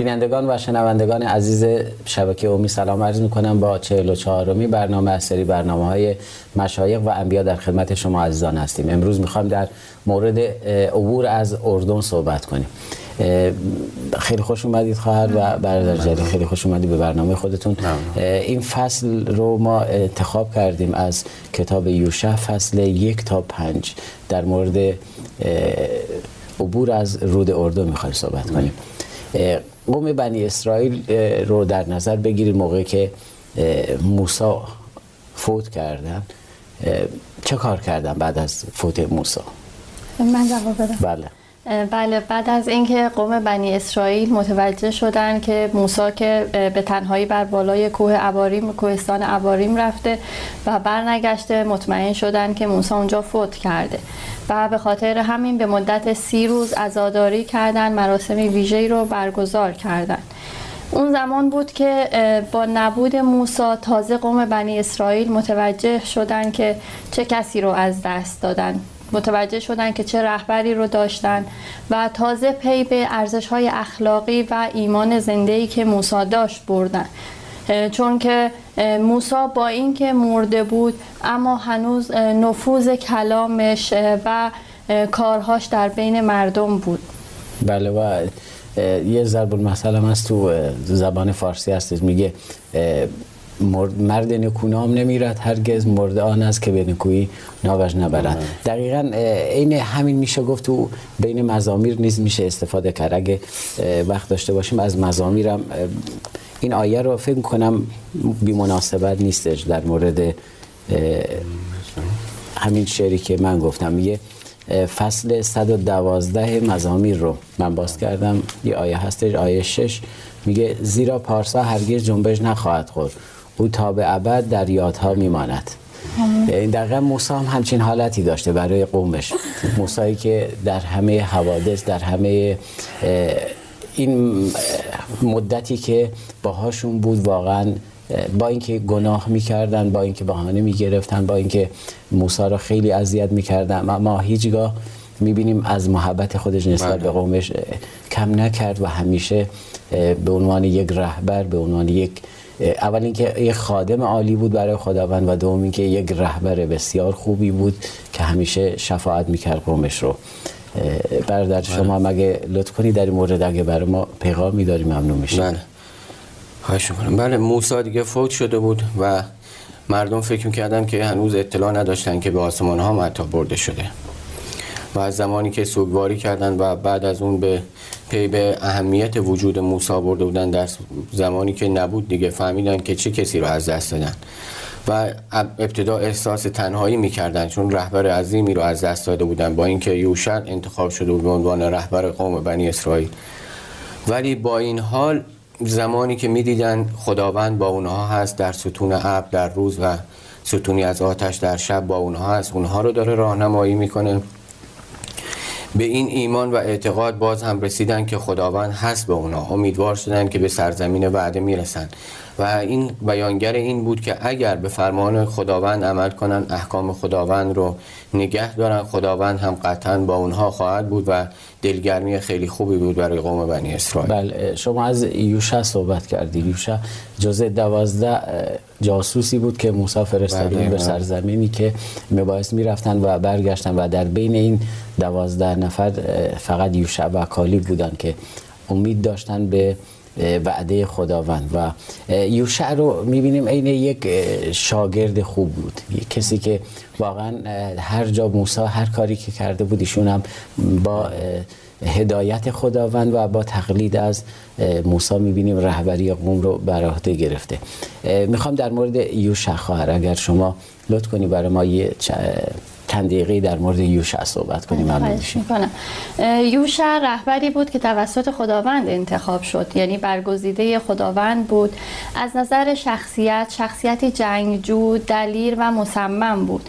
بینندگان و شنوندگان عزیز شبکه اومی سلام عرض می‌کنم با 44 می برنامه از سری برنامه های مشایق و انبیا در خدمت شما عزیزان هستیم. امروز می‌خوایم در مورد عبور از اردن صحبت کنیم. خیلی خوش اومدید خواهر و برادر جلی خیلی خوش اومدید به برنامه خودتون. این فصل رو ما انتخاب کردیم از کتاب یوشع فصل یک تا پنج. در مورد عبور از رود اردن می‌خوایم صحبت کنیم. قوم بنی اسرائیل رو در نظر بگیرید موقعی که موسا فوت کردن. چه کار کردن بعد از فوت موسا؟ من جواب بدم. بله. بله بعد از اینکه قوم بنی اسرائیل متوجه شدن که موسی که به تنهایی بر بالای کوه اباریم کوهستان اباریم رفته و برنگشته مطمئن شدن که موسی اونجا فوت کرده. و به خاطر همین به مدت سی روز عزاداری کردن مراسم ویژه‌ای رو برگزار کردن. اون زمان بود که با نبود موسی تازه قوم بنی اسرائیل متوجه شدن که چه کسی رو از دست دادن. متوجه شدن که چه رهبری رو داشتن و تازه پی به ارزش های اخلاقی و ایمان زنده که موسی داشت بردن. چون که موسی با اینکه مرده بود اما هنوز نفوذ کلامش و کارهاش در بین مردم بود. بله و یه ضرب المثل هم هست تو زبان فارسی هست میگه مرد نکونام نمیرد هرگز مرد آن است که به نکویی ناوش نبرد. دقیقا این همین میشه گفت تو بین مزامیر نیز میشه استفاده کرد. اگه وقت داشته باشیم از مزامیرم این آیه رو فکر کنم بی مناسبت نیستش در مورد همین شعری که من گفتم. یه فصل 112 مزامیر رو من باز کردم. یه آیه هستش آیه 6 میگه زیرا پارسا هرگز جنبش نخواهد خورد. او تا به ابد در یادها میماند. این دقیقا موسی هم همچین حالتی داشته برای قومش. موسایی که در همه حوادث در همه این مدتی که باهاشون بود واقعا با اینکه گناه می‌کردن با اینکه بهانه می‌گرفتن با اینکه موسی را خیلی اذیت می‌کردن. ما هیچگاه می‌بینیم از محبت خودش نسبت به بله. قومش کم نکرد و همیشه به عنوان یک رهبر به عنوان یک اول اینکه یک خادم عالی بود برای خداوند و دوم اینکه یک رهبر بسیار خوبی بود که همیشه شفاعت می‌کرد قومش رو. برادر شما بله. مگه لطف کنید در این مورد اگه برای ما پیغامی داری ممنون میشه بله. خواهش می‌کنم. بله موسی دیگه فوت شده بود و مردم فکر می‌کردن که هنوز اطلاع نداشتن که به آسمان ها برده شده. و از زمانی که سوگواری کردن و بعد از اون به پی به اهمیت وجود موسی برده بودن در زمانی که نبود دیگه فهمیدن که چه کسی رو از دست دادن. و ابتدا احساس تنهایی می‌کردن چون رهبر عظیمی رو از دست داده بودن با اینکه یوشع انتخاب شده بود به عنوان رهبر قوم بنی اسرائیل. ولی با این حال زمانی که می‌دیدن خداوند با اونها هست در ستون ابر در روز و ستونی از آتش در شب با اونها هست اونها رو داره راهنمایی می‌کنه. به این ایمان و اعتقاد باز هم رسیدن که خداوند هست به اونا. امیدوار شدن که به سرزمین وعده می‌رسن و این بیانگر این بود که اگر به فرمان خداوند عمل کنن احکام خداوند رو نگه دارن خداوند هم قطعا با اونها خواهد بود و دلگرمی خیلی خوبی بود برای قوم بنی اسرائیل. بله شما از یوشع صحبت کردید یوشع جزء دوازده جاسوسی بود که موسی فرستاده بله، به. سرزمینی که میبایست می‌رفتن و برگشتن و در بین این دوازده نفر فقط یوشع و کالی بودن که امید داشتن به وعده خداوند. و یوشع رو می‌بینیم عین یک شاگرد خوب بود. کسی که واقعا هر جا موسی هر کاری که کرده بود ایشون هم با هدایت خداوند و با تقلید از موسی می‌بینیم رهبری قوم رو بر عهده گرفته. می‌خوام در مورد یوشع خواهر اگر شما لطف کنی برای ما یه چند در مورد یوشع صحبت کنیم ممنون میشیم. یوشع رهبری بود که توسط خداوند انتخاب شد یعنی برگزیده خداوند بود. از نظر شخصیت شخصیتی جنگجو دلیر و مصمم بود.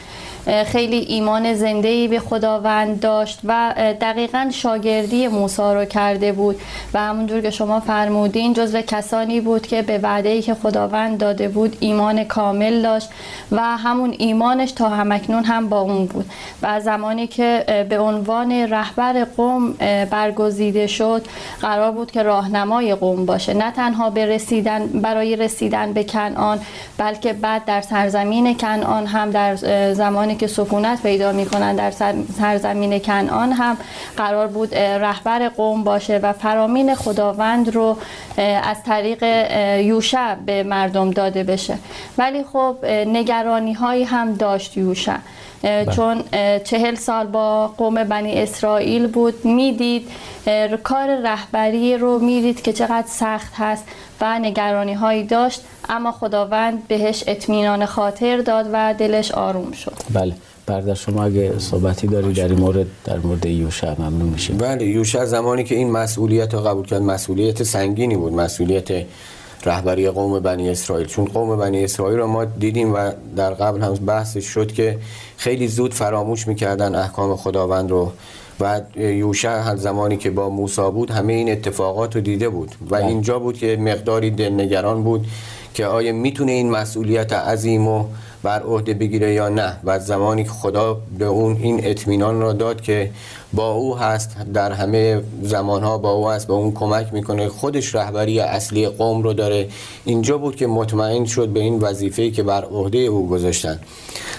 خیلی ایمان زنده به خداوند داشت و دقیقا شاگردی موسی رو کرده بود. و همونجور که شما فرمودین جزو کسانی بود که به وعده ای که خداوند داده بود ایمان کامل داشت و همون ایمانش تا همکنون هم با اون بود. و زمانی که به عنوان رهبر قوم برگزیده شد قرار بود که راهنمای قوم باشه. نه تنها به رسیدن برای رسیدن به کنعان بلکه بعد در سرزمین کنعان هم در زمانی که سکونت پیدا می‌کنن در سرزمین کنعان هم قرار بود رهبر قوم باشه و فرامین خداوند رو از طریق یوشع به مردم داده بشه ولی خب نگرانی هایی هم داشت یوشع. چون چهل سال با قوم بنی اسرائیل بود. می‌دید کار رهبری رو می‌دید که چقدر سخت هست و نگرانی هایی داشت. اما خداوند بهش اطمینان خاطر داد و دلش آروم شد. بله. برادر شما اگه صحبتی داری در این مورد در مورد یوشع ممنون میشیم. بله یوشع زمانی که این مسئولیت رو قبول کرد مسئولیت سنگینی بود مسئولیت رهبری قوم بنی اسرائیل. چون قوم بنی اسرائیل رو ما دیدیم و در قبل هم بحثش شد که خیلی زود فراموش می‌کردن احکام خداوند رو. و یوشع هر زمانی که با موسی بود همه این اتفاقات رو دیده بود. و بله. اینجا بود که مقداری دلنگران بود که آیا می‌تونه این مسئولیت عظیم و بر عهده بگیره یا نه. و زمانی که خدا به اون این اطمینان را داد که با او هست در همه زمانها با او هست به اون کمک می‌کنه. خودش رهبری اصلی قوم رو داره. اینجا بود که مطمئن شد به این وظیفه‌ای که بر عهده او گذاشتن.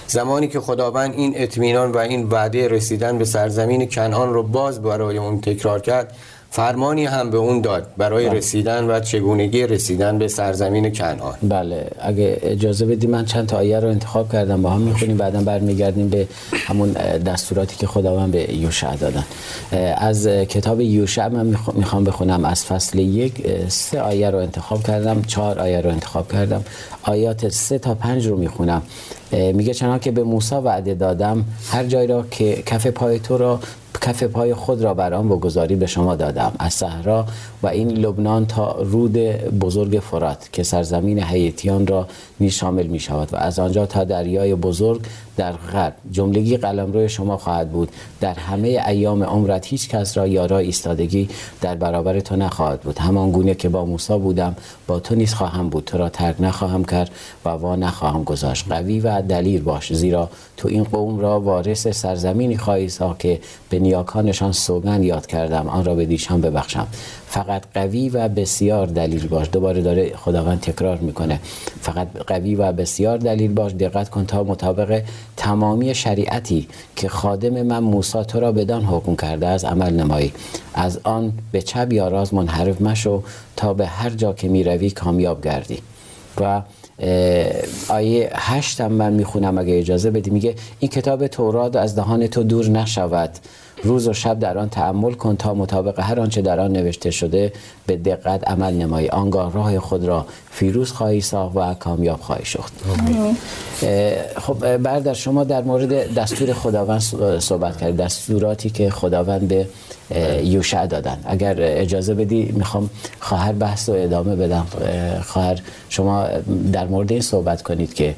زمانی که خداوند این اطمینان و این وعده رسیدن به سرزمین کنعان رو باز برای اون تکرار کرد فرمانی هم به اون داد برای بله. رسیدن و چگونگی رسیدن به سرزمین کنعان. بله اگه اجازه بدی من چند تا آیه رو انتخاب کردم با هم می‌خونیم بعدا برمیگردیم به همون دستوراتی که خداوند به یوشع دادن. از کتاب یوشع من می‌خوام بخونم. از فصل یک سه آیه رو انتخاب کردم چهار آیه رو انتخاب کردم. آیات سه تا پنج رو می‌خونم. میگه چنان که به موسی وعده دادم هر جای را که کف پای تو را کف پای خود را بر آن بگذاری به شما دادم از صحرا و این لبنان تا رود بزرگ فرات که سرزمین حیتیان را نیز شامل می شود و از آنجا تا دریای بزرگ در غرب جملگی قلمرو شما خواهد بود. در همه ایام عمرت هیچ کس را یارا ایستادگی در برابر تو نخواهد بود. همان گونه که با موسی بودم با تو نیز خواهم بود. تو را ترک نخواهم کرد و وا نخواهم گذاشت. قوی و دلیر باش زیرا تو این قوم را وارث سرزمینی خواهی ساخت که به نیاکانشان سوگن یاد کردم. آن را به دیشان ببخشم. فقط قوی و بسیار دلیل باش. دوباره داره خداوند تکرار می‌کنه. فقط قوی و بسیار دلیل باش. دقت کن تا مطابق تمامی شریعتی که خادم من موسی تو را بدان حکم کرده از عمل نمایی. از آن به چپ یا راز منحرف مشو تا به هر جا که می‌روی کامیاب گردی. و آیه هشتم من می‌خونم اگه اجازه بدی. میگه این کتاب تورات از دهان تو دور نشود. روز و شب در آن تعمل کن تا مطابق هر آنچه در آن نوشته شده به دقت عمل نمایی. آنگاه راه خود را فیروز خواهی ساخت و کامیاب خواهی شد. خب بردر شما در مورد دستور خداوند صحبت کرد دستوراتی که خداوند به یوشع دادن. اگر اجازه بدی می‌خوام خواهر بحث رو ادامه بدم. خواهر شما در مورد این صحبت کنید که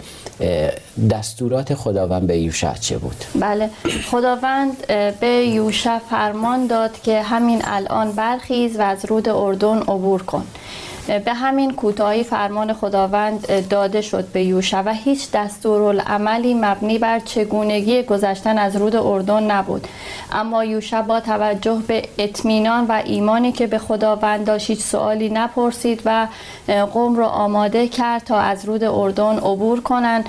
دستورات خداوند به یوشع چه بود؟ بله. خداوند به یوشع فرمان داد که همین الان برخیز و از رود اردن عبور کن. به همین کوتاهی فرمان خداوند داده شد به یوشع و هیچ دستورالعملی مبنی بر چگونگی گذشتن از رود اردن نبود. اما یوشع با توجه به اطمینان و ایمانی که به خداوند داشت سوالی نپرسید و قوم را آماده کرد تا از رود اردن عبور کنند.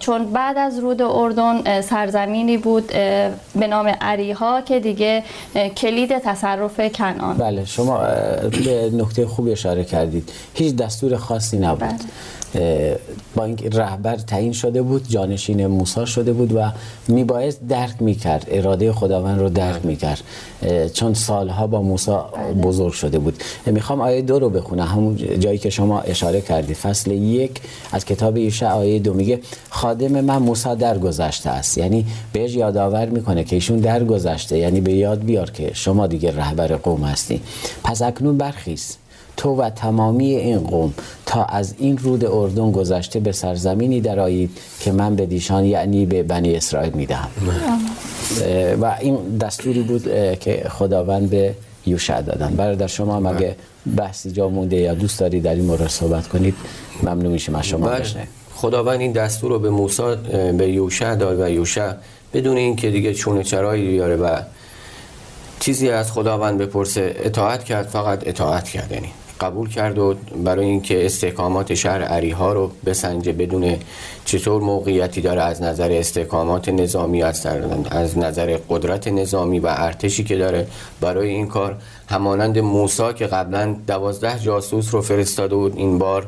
چون بعد از رود اردن سرزمینی بود به نام عریها که دیگه کلید تصرف کنان بله شما به نکته خوبی اشاره کردید. هیچ دستور خاصی نبود. بله. با اینکه رهبر تعیین شده بود جانشین موسی شده بود و میبایست درک می‌کرد اراده خداوند رو درک می‌کرد. چون سالها با موسی بزرگ شده بود. می‌خوام آیه دو رو بخونم. همون جایی که شما اشاره کردی. فصل یک از کتاب ایشه آیه دو میگه خادم من موسی درگذشته است. یعنی بهش یادآور می‌کنه که ایشون درگذشته. یعنی به یاد بیار که شما دیگه رهبر قوم هستی. پس اکنون برخیز. تو و تمامی این قوم تا از این رود اردن گذشته به سرزمینی درآیید که من به دیشان یعنی به بنی اسرائیل می‌دهم. و این دستوری بود که خداوند به یوشع دادن. برادر شما مگه بحثی جا مونده یا دوست داری در این مورد صحبت کنید ممنون میشم از شما. بشنویم خداوند این دستور رو به موسی به یوشع داد و یوشع بدون اینکه دیگه چونه چرایی بیاره و چیزی از خداوند بپرسه اطاعت کرد فقط اطاعت کرد یعنی. قبول کرد و برای اینکه استحکامات شهر عریها رو بسنجه بدون چطور موقعیتی داره از نظر استحکامات نظامی از, از نظر قدرت نظامی و ارتشی که داره برای این کار همانند موسا که قبلا دوازده جاسوس رو فرستاده بود این بار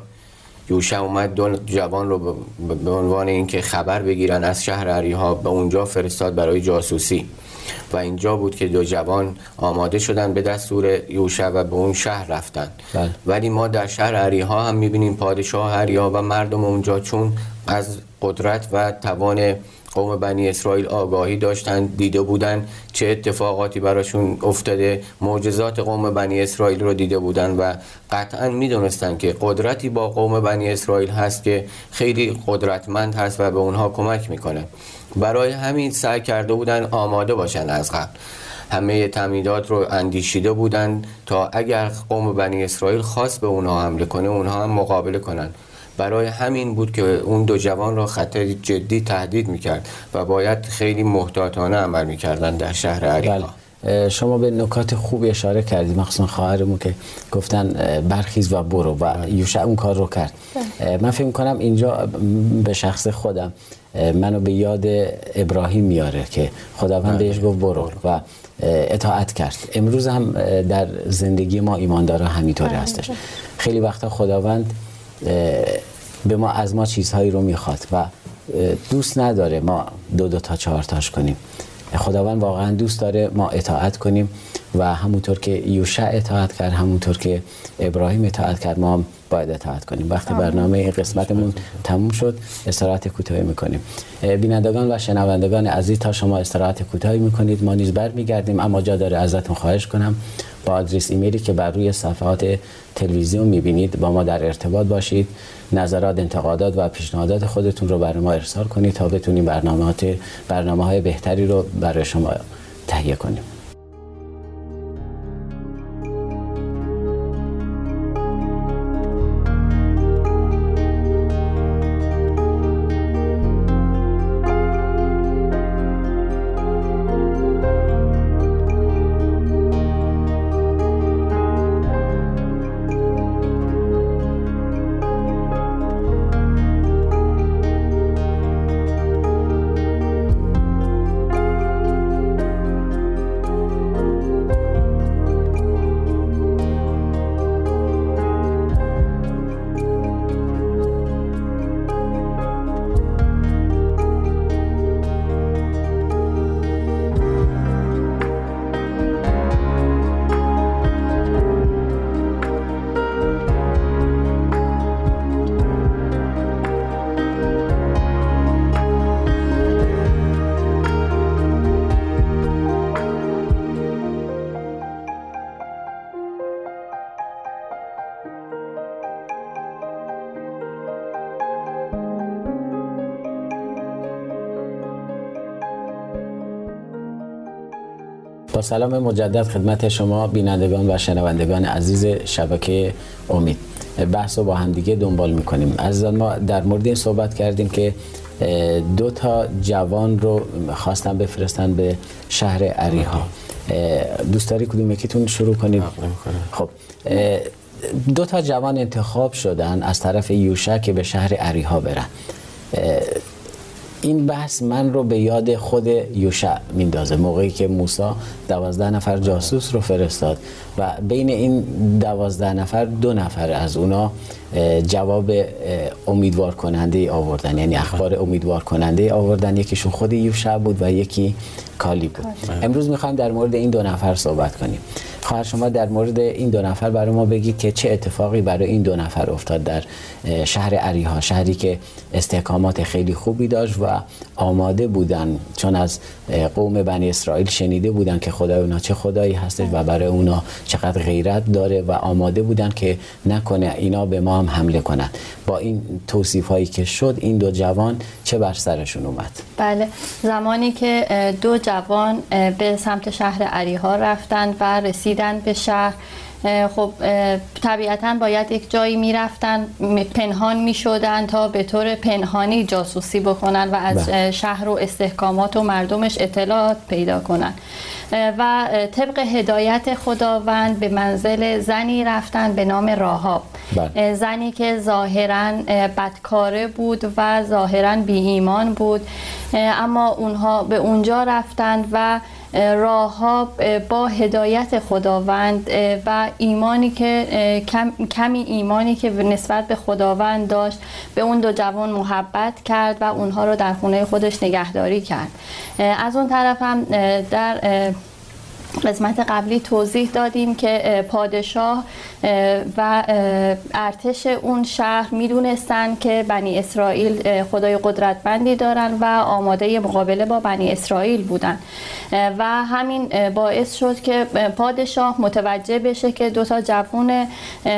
یوشع اومد دو جوان رو به عنوان اینکه خبر بگیرن از شهر عریها به اونجا فرستاد برای جاسوسی. و اینجا بود که دو جوان آماده شدن به دستور یوشع و به اون شهر رفتن بله. ولی ما در شهر عریها هم می‌بینیم پادشاه عریها و مردم اونجا چون از قدرت و توان قوم بنی اسرائیل آگاهی داشتن دیده بودن چه اتفاقاتی براشون افتاده معجزات قوم بنی اسرائیل رو دیده بودن و قطعا می‌دونستن که قدرتی با قوم بنی اسرائیل هست که خیلی قدرتمند هست و به اونها کمک می‌کنه برای همین سعی کرده بودن آماده باشن از قبل همه تمیدات رو اندیشیده بودن تا اگر قوم بنی اسرائیل خواست به اونها حمله کنه اونها هم مقابله کنن برای همین بود که اون دو جوان را خطر جدی تهدید می‌کرد و باید خیلی محتاطانه عمل می‌کردن در شهر عریقا بله. شما به نکات خوب اشاره کردید مخصوصا خواهرمون که گفتن برخیز و برو و بله. یوشع اون کار رو کرد بله. من فکر کنم اینجا به شخص خودم منو به یاد ابراهیم میاره که خداوند بهش گفت برو و اطاعت کرد. امروز هم در زندگی ما ایماندارا همینطوری هستش. خیلی وقتا خداوند به ما از ما چیزهایی رو می‌خواد و دوست نداره ما دو دو تا چهار تاش کنیم. خداوند واقعا دوست داره ما اطاعت کنیم و همونطور که یوشع اطاعت کرد همونطور که ابراهیم اطاعت کرد ما هم باید اطاعت کنیم. وقتی برنامه قسمتمون تموم شد استراحت کوتاهی می‌کنیم. بینندگان و شنوندگان عزیز تا شما استراحت کوتاهی می‌کنید ما نیز برمیگردیم اما جا داره ازتون خواهش کنم با آدرس ایمیلی که بر روی صفحات تلویزیون می‌بینید با ما در ارتباط باشید. نظرات انتقادات و پیشنهادات خودتون رو برای ما ارسال کنید تا بتونیم برنامه, برنامه های بهتری رو برای شما تهیه کنیم. با سلام مجدد خدمت شما بینندگان و شنوندگان عزیز شبکه امید. بحث رو با همدیگه دنبال می‌کنیم. عزیزان ما در مورد این صحبت کردیم که دو تا جوان رو خواستن بفرستن به شهر عریها دوست داری کدوم یکیتون شروع کنید خب دو تا جوان انتخاب شدن از طرف یوشع که به شهر عریها برن. این بحث من رو به یاد خود یوشع میندازه. موقعی که موسی دوازده نفر جاسوس رو فرستاد و بین این دوازده نفر دو نفر از اونا جواب امیدوار کننده آوردن. یعنی اخبار امیدوار کننده آوردن. یکیشون خود یوشع بود و یکی کالی بود. امروز می‌خوایم در مورد این دو نفر صحبت کنیم. خواهر شما در مورد این دو نفر برای ما بگید که چه اتفاقی برای این دو نفر افتاد در شهر عریها شهری که استحکامات خیلی خوبی داشت و آماده بودن چون از قوم بنی اسرائیل شنیده بودن که خدای اونا چه خدایی هستش و برای اونا چقدر غیرت داره و آماده بودن که نکنه اینا به ما هم حمله کنند. با این توصیف هایی که شد این دو جوان چه بر سرشون اومد؟ بله زمانی که دو جوان به سمت شهر عریها رفتند و رسیدند به شهر. خب طبیعتا باید یک جایی می‌رفتن پنهان می‌شدن تا به طور پنهانی جاسوسی بکنن و از بله. شهر و استحکامات و مردمش اطلاعات پیدا کنن و طبق هدایت خداوند به منزل زنی رفتن به نام راهاب بله. زنی که ظاهرا بدکاره بود و ظاهرا بی ایمان بود اما اونها به اونجا رفتند و راهاب با هدایت خداوند و ایمانی که کمی ایمانی که نسبت به خداوند داشت به اون دو جوان محبت کرد و اونها رو در خونه خودش نگهداری کرد. از اون طرف هم در قسمت قبلی توضیح دادیم که پادشاه و ارتش اون شهر می‌دونستن که بنی اسرائیل خدای قدرتمندی دارن و آماده مقابله با بنی اسرائیل بودن. و همین باعث شد که پادشاه متوجه بشه که دو تا جوون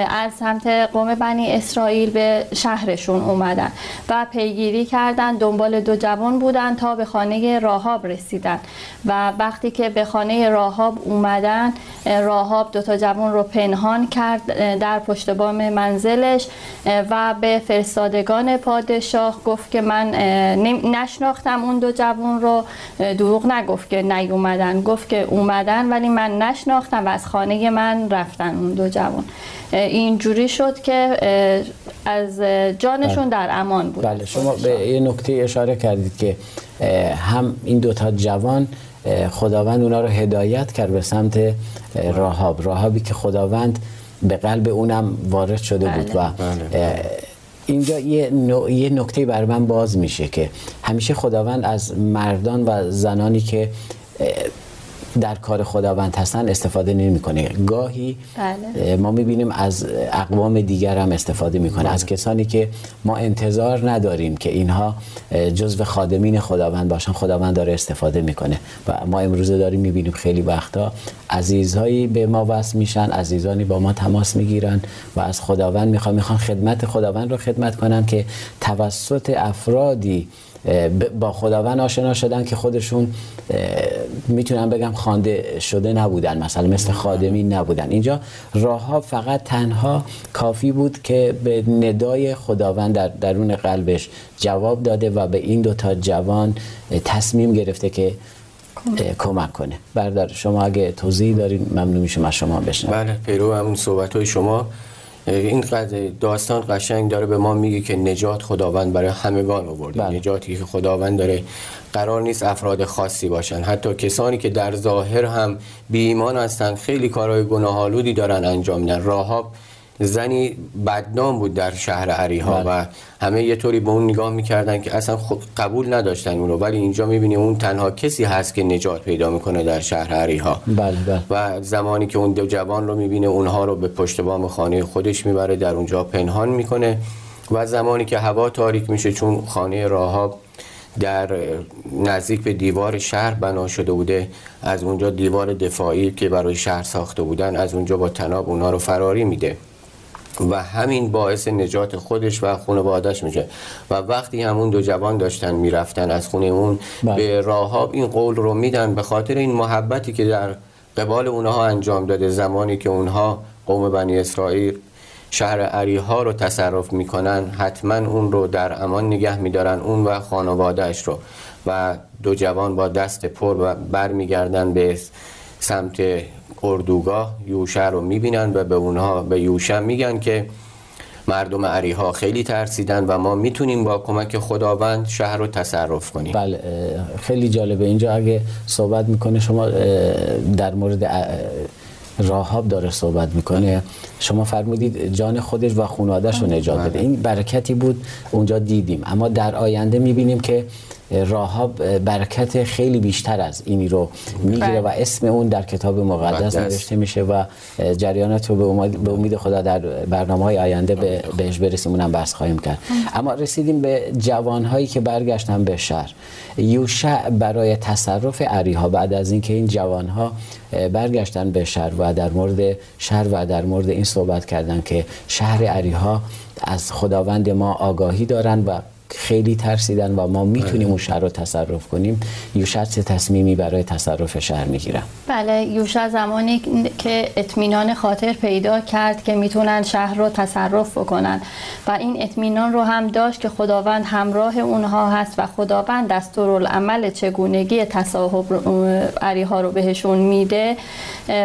از سمت قوم بنی اسرائیل به شهرشون اومدن و پیگیری کردن. دنبال دو جوان بودن تا به خانه راهاب رسیدن. و وقتی که به خانه راهاب اومدن راهاب دو تا جوان رو پنهان کرد در پشت بام منزلش و به فرستادگان پادشاه گفت که من نشناختم اون دو جوان رو. دروغ نگفت که نیومدن. گفت که اومدن ولی من نشناختم و از خانه من رفتن اون دو جوان. اینجوری شد که از جانشون بله. در امان بود. بله شما به یه نکته اشاره کردید که هم این دوتا جوان خداوند اونا رو هدایت کرد به سمت راهاب راهابی که خداوند به قلب اونم وارد شده بود و بله. اینجا یه, یه نکته بر من باز میشه که همیشه خداوند از مردان و زنانی که در کار خداوند هستن استفاده نمی‌کنه گاهی بله. ما می‌بینیم از اقوام دیگر هم استفاده می‌کنه بله. از کسانی که ما انتظار نداریم که اینها جزو خادمین خداوند باشن خداوند داره استفاده می‌کنه و ما امروزه داریم می‌بینیم خیلی وقتا عزیزهایی به ما وصل میشن عزیزانی با ما تماس می‌گیرن و از خداوند می‌خوان می‌خوان خدمت خداوند رو خدمت کنن که توسط افرادی با خداوند آشنا شدن که خودشون می‌تونم بگم خوانده شده نبودن مثلا مثل خادمی نبودن. اینجا راهها فقط تنها کافی بود که به ندای خداوند در درون قلبش جواب داده و به این دوتا جوان تصمیم گرفته که کمک. کنه. بردار شما اگه توضیحی دارین ممنون میشم از شما بشنم بله پیرو همون صحبت های شما این داستان قشنگ داره به ما میگه که نجات خداوند برای همگان آورده. بله. نجاتی که خداوند داره قرار نیست افراد خاصی باشن. حتی کسانی که در ظاهر هم بی ایمان هستن خیلی کارهای گناهالودی دارن انجام میدن. راهاب زنی بدنام بود در شهر عریها بله. و همه یه طوری به اون نگاه می‌کردن که اصلا خود قبول نداشتن اون رو ولی اینجا می‌بینیم اون تنها کسی هست که نجات پیدا می‌کنه در شهر عریها بله بله. و زمانی که اون دو جوان رو می‌بینه اونها رو به پشت بام خانه خودش می‌بره در اونجا پنهان می‌کنه و زمانی که هوا تاریک میشه چون خانه راهاب در نزدیک به دیوار شهر بنا شده بوده از اونجا دیوار دفاعی که برای شهر ساخته بودن از اونجا با تناب اونها رو فراری میده و همین باعث نجات خودش و خانوادهش میشه و وقتی همون دو جوان داشتن می‌رفتن از خونه اون بله. به راهاب این قول رو میدن به خاطر این محبتی که در قبال اونها انجام داده زمانی که اونها قوم بنی اسرائیل شهر عریها رو تصرف می‌کنن حتما اون رو در امان نگه میدارن اون و خانوادهش رو و دو جوان با دست پر برمیگردن به سمت اردوگاه یوشه رو می‌بینن و به اونها به یوشه میگن که مردم عریها خیلی ترسیدن و ما می‌تونیم با کمک خداوند شهر رو تصرف کنیم. بله خیلی جالبه. اینجا اگه صحبت می‌کنه شما در مورد راهاب داره صحبت می‌کنه. شما فرمودید جان خودش و خانوادهش رو نجات بده. این برکتی بود اونجا دیدیم. اما در آینده می‌بینیم که راهاب برکت خیلی بیشتر از اینی رو می‌گیره بله. و اسم اون در کتاب مقدس. نوشته میشه و جریانات رو به امید, به امید خدا در برنامه های آینده به بهش برسیم اونم بحث خواهیم کرد اما رسیدیم به جوانهایی که برگشتن به شهر یوشع برای تصرف عریها بعد از اینکه این جوانها برگشتن به شهر و در مورد شهر و در مورد این صحبت کردن که شهر عریها از خداوند ما آگاهی دارن و خیلی ترسیدن و ما می‌تونیم اون شهر رو تصرف کنیم یوشع چه تصمیمی برای تصرف شهر می‌گیرن بله یوشع زمانی که اطمینان خاطر پیدا کرد که می‌تونن شهر رو تصرف بکنن و این اطمینان رو هم داشت که خداوند همراه اونها هست و خداوند دستورالعمل چگونگی تصاحب عریها رو بهشون میده.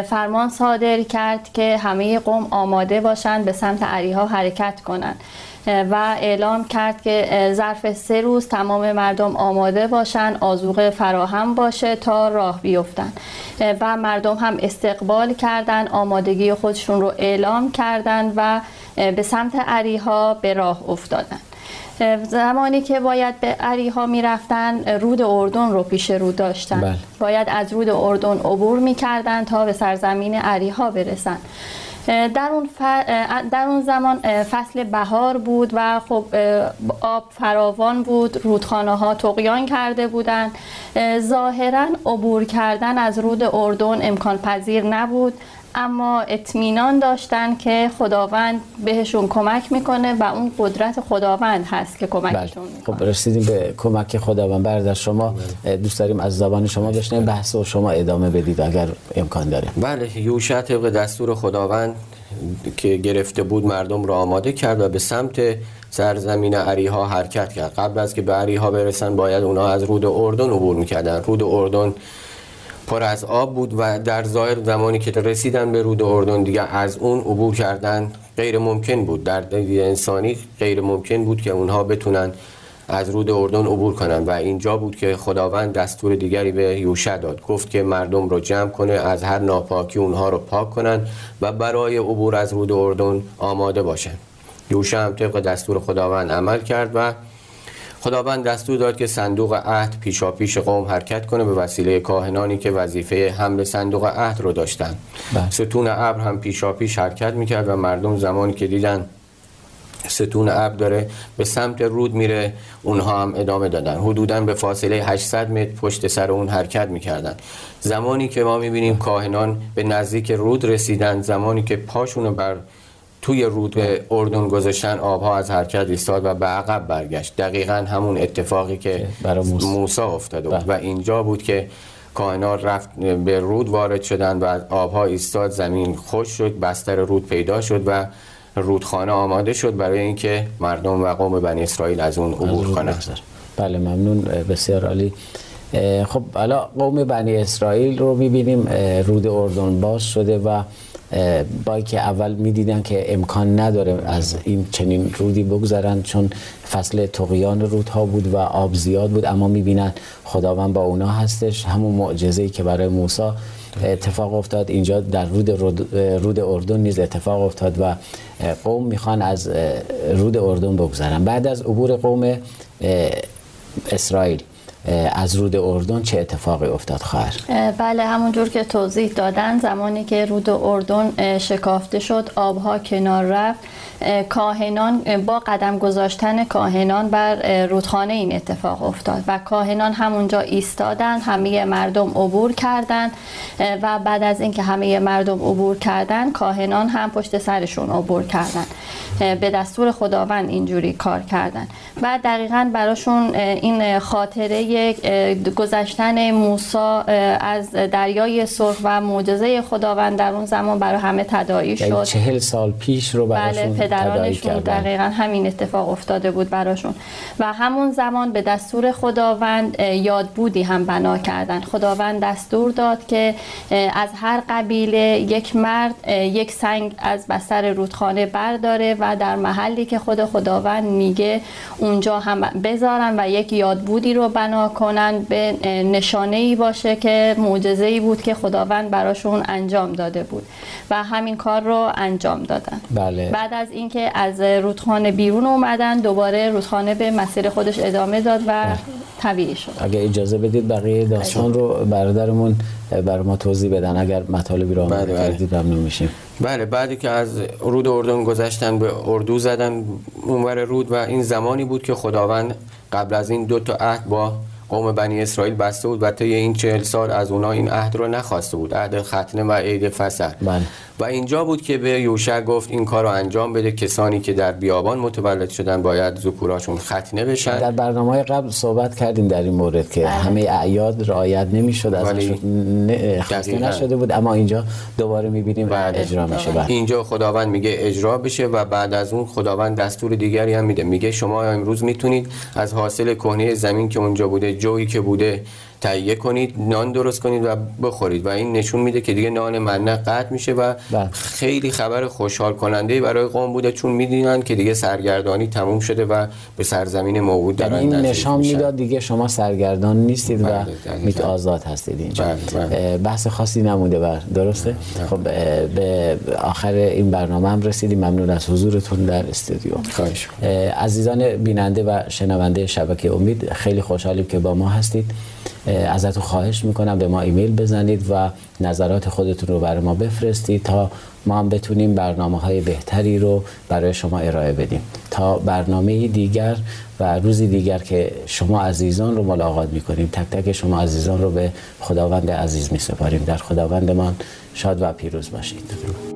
فرمان صادر کرد که همه قوم آماده باشن به سمت عریها حرکت کنن. و اعلام کرد که ظرف سه روز تمام مردم آماده باشن آزوقه فراهم باشه تا راه بیفتن. و مردم هم استقبال کردن آمادگی خودشون رو اعلام کردن و به سمت عریها به راه افتادن. زمانی که باید به عریها می‌رفتن رود اردن رو پیش رو داشتن. بله. باید از رود اردن عبور می‌کردن تا به سرزمین عریها برسن. در اون, در اون زمان فصل بهار بود و خب آب فراوان بود رودخانه ها تقیان کرده بودند ظاهرا عبور کردن از رود اردن امکان پذیر نبود. اما اطمینان داشتن که خداوند بهشون کمک می‌کنه و اون قدرت خداوند هست که کمکشون می‌کنه. خب رسیدیم به کمک خداوند. برادر شما دوست داریم از زبان شما بشنیم بحث و شما ادامه بدید اگر امکان داره. بله یوشع طبق دستور خداوند که گرفته بود مردم را آماده کرد و به سمت سرزمین عریها حرکت کرد. قبل از که به عریها برسن باید اونا از رود اردن عبور می‌کردن. رود اردن پر از آب بود و در ظاهر زمانی که رسیدن به رود اردن دیگه از اون عبور کردن غیر ممکن بود. در دید انسانی غیر ممکن بود که اونها بتونن از رود اردن عبور کنن و اینجا بود که خداوند دستور دیگری به یوشع داد. گفت که مردم رو جمع کنه از هر ناپاکی اونها رو پاک کنن و برای عبور از رود اردن آماده باشن. یوشع هم طبق دستور خداوند عمل کرد و خداوند دستور داد که صندوق عهد پیشا پیش قوم حرکت کنه به وسیله کاهنانی که وظیفه حمل صندوق عهد رو داشتن. بله. ستون ابر هم پیشا پیش حرکت می‌کرد و مردم زمانی که دیدن ستون ابر داره به سمت رود میره اونها هم ادامه دادن. حدودا به فاصله 800 متر پشت سر اون حرکت می‌کردن. زمانی که ما می‌بینیم کاهنان به نزدیک رود رسیدن زمانی که پاشونو بر توی رود اردن گذاشتن آبها از حرکت ایستاد و به عقب برگشت دقیقا همون اتفاقی که برای موسی. موسی افتاده بود بله. و اینجا بود که کائنات رفت به رود وارد شدن و آبها ایستاد زمین خوش شد بستر رود پیدا شد و رودخانه آماده شد برای اینکه مردم و قوم بنی اسرائیل از اون عبور کنند. بله ممنون بسیار عالی خب حالا قوم بنی اسرائیل رو می‌بینیم رود اردن باز شده و اه، با که اول می‌دیدن که امکان نداره از این چنین رودی بگذرن چون فصل تقیان رودها بود و آب زیاد بود اما می‌بینن خداوند با اونا هستش. همون معجزه‌ای که برای موسی اتفاق افتاد اینجا در رود, رود, رود اردن نیز اتفاق افتاد و قوم می‌خوان از رود اردن بگذرن. بعد از عبور قوم اسرائیل از رود اردن چه اتفاقی افتاد خواهر؟ بله همونجور که توضیح دادن زمانی که رود اردن شکافته شد آبها کنار رفت کاهنان با قدم گذاشتن کاهنان بر رودخانه این اتفاق افتاد و کاهنان همونجا ایستادن همه مردم عبور کردند و بعد از اینکه همه مردم عبور کردن کاهنان هم پشت سرشون عبور کردن. به دستور خداوند اینجوری کار کردن. بعد دقیقا براشون این خاطره گذشتن موسی از دریای سرخ و معجزه خداوند در اون زمان برای همه تداعی شد. یعنی چهل سال پیش رو براشون بله پدرانشون دقیقا همین اتفاق افتاده بود براشون. و همون زمان به دستور خداوند یادبودی هم بنا کردن. خداوند دستور داد که از هر قبیله یک مرد یک سنگ از بستر رودخانه برداره و در محلی که خود خداوند میگه اونجا هم بذارن و یک یادبودی رو بنا پنهان کنن به نشانه ای باشه که معجزه ای بود که خداوند براشون انجام داده بود و همین کار رو انجام دادن. بله. بعد از اینکه از رودخانه بیرون اومدن دوباره رودخانه به مسیر خودش ادامه داد و طبیعی شد. اگه اجازه بدید بقیه داستان رو برادرمون بر ما توضیح بدن اگر مطالبی رو بله، آماده بله. کردید ممنون میشیم. بله بعدی که از رود اردن گذشتن به اردو زدن اونور رود و این زمانی بود که خداوند قبل از این دو تا عهد با قوم بنی اسرائیل بسته بود و طی این چهل سال از اونا این عهد رو نخواسته بود عهد ختنه و عید فصل. بله. و اینجا بود که به یوشع گفت این کار رو انجام بده کسانی که در بیابان متولد شدن باید ذکوراشون ختنه بشن. در برنامه های قبل صحبت کردیم در این مورد که همه اعیاد رعایت نمی‌شد ولی ازشون نه- خسته دقیقاً. نشده بود اما اینجا دوباره می‌بینیم بله. اجرا میشه. بله. اینجا خداوند میگه اجرا بشه و بعد از اون خداوند دستور دیگری هم میده. میگه شما امروز می‌تونید از حاصل کهنه زمین که اونجا بوده جویی که بوده تهیه کنید نان درست کنید و بخورید. و این نشون میده که دیگه نان منه قطع میشه و بله. خیلی خبر خوشحال کننده برای قوم بوده چون می‌دونن که دیگه سرگردانی تموم شده و به سرزمین موعود یعنی دارن این نشان. می‌داد دیگه شما سرگردان نیستید و بله،. میت آزاد هستید اینجا. بله، بحث خاصی نمونده بر درسته؟ خب به آخر این برنامه هم رسیدیم. ممنون از حضورتون در استودیو. خواهش اه، عزیزان بیننده و شنونده شبکه امید خیلی خوشحالیم که با ما هستید. ازتون خواهش می‌کنم به ما ایمیل بزنید و نظرات خودتون رو برای ما بفرستید تا ما هم بتونیم برنامه های بهتری رو برای شما ارائه بدیم. تا برنامه دیگر و روزی دیگر که شما عزیزان رو ملاقات می‌کنیم تک تک شما عزیزان رو به خداوند عزیز میسپاریم. در خداوندمان شاد و پیروز باشید.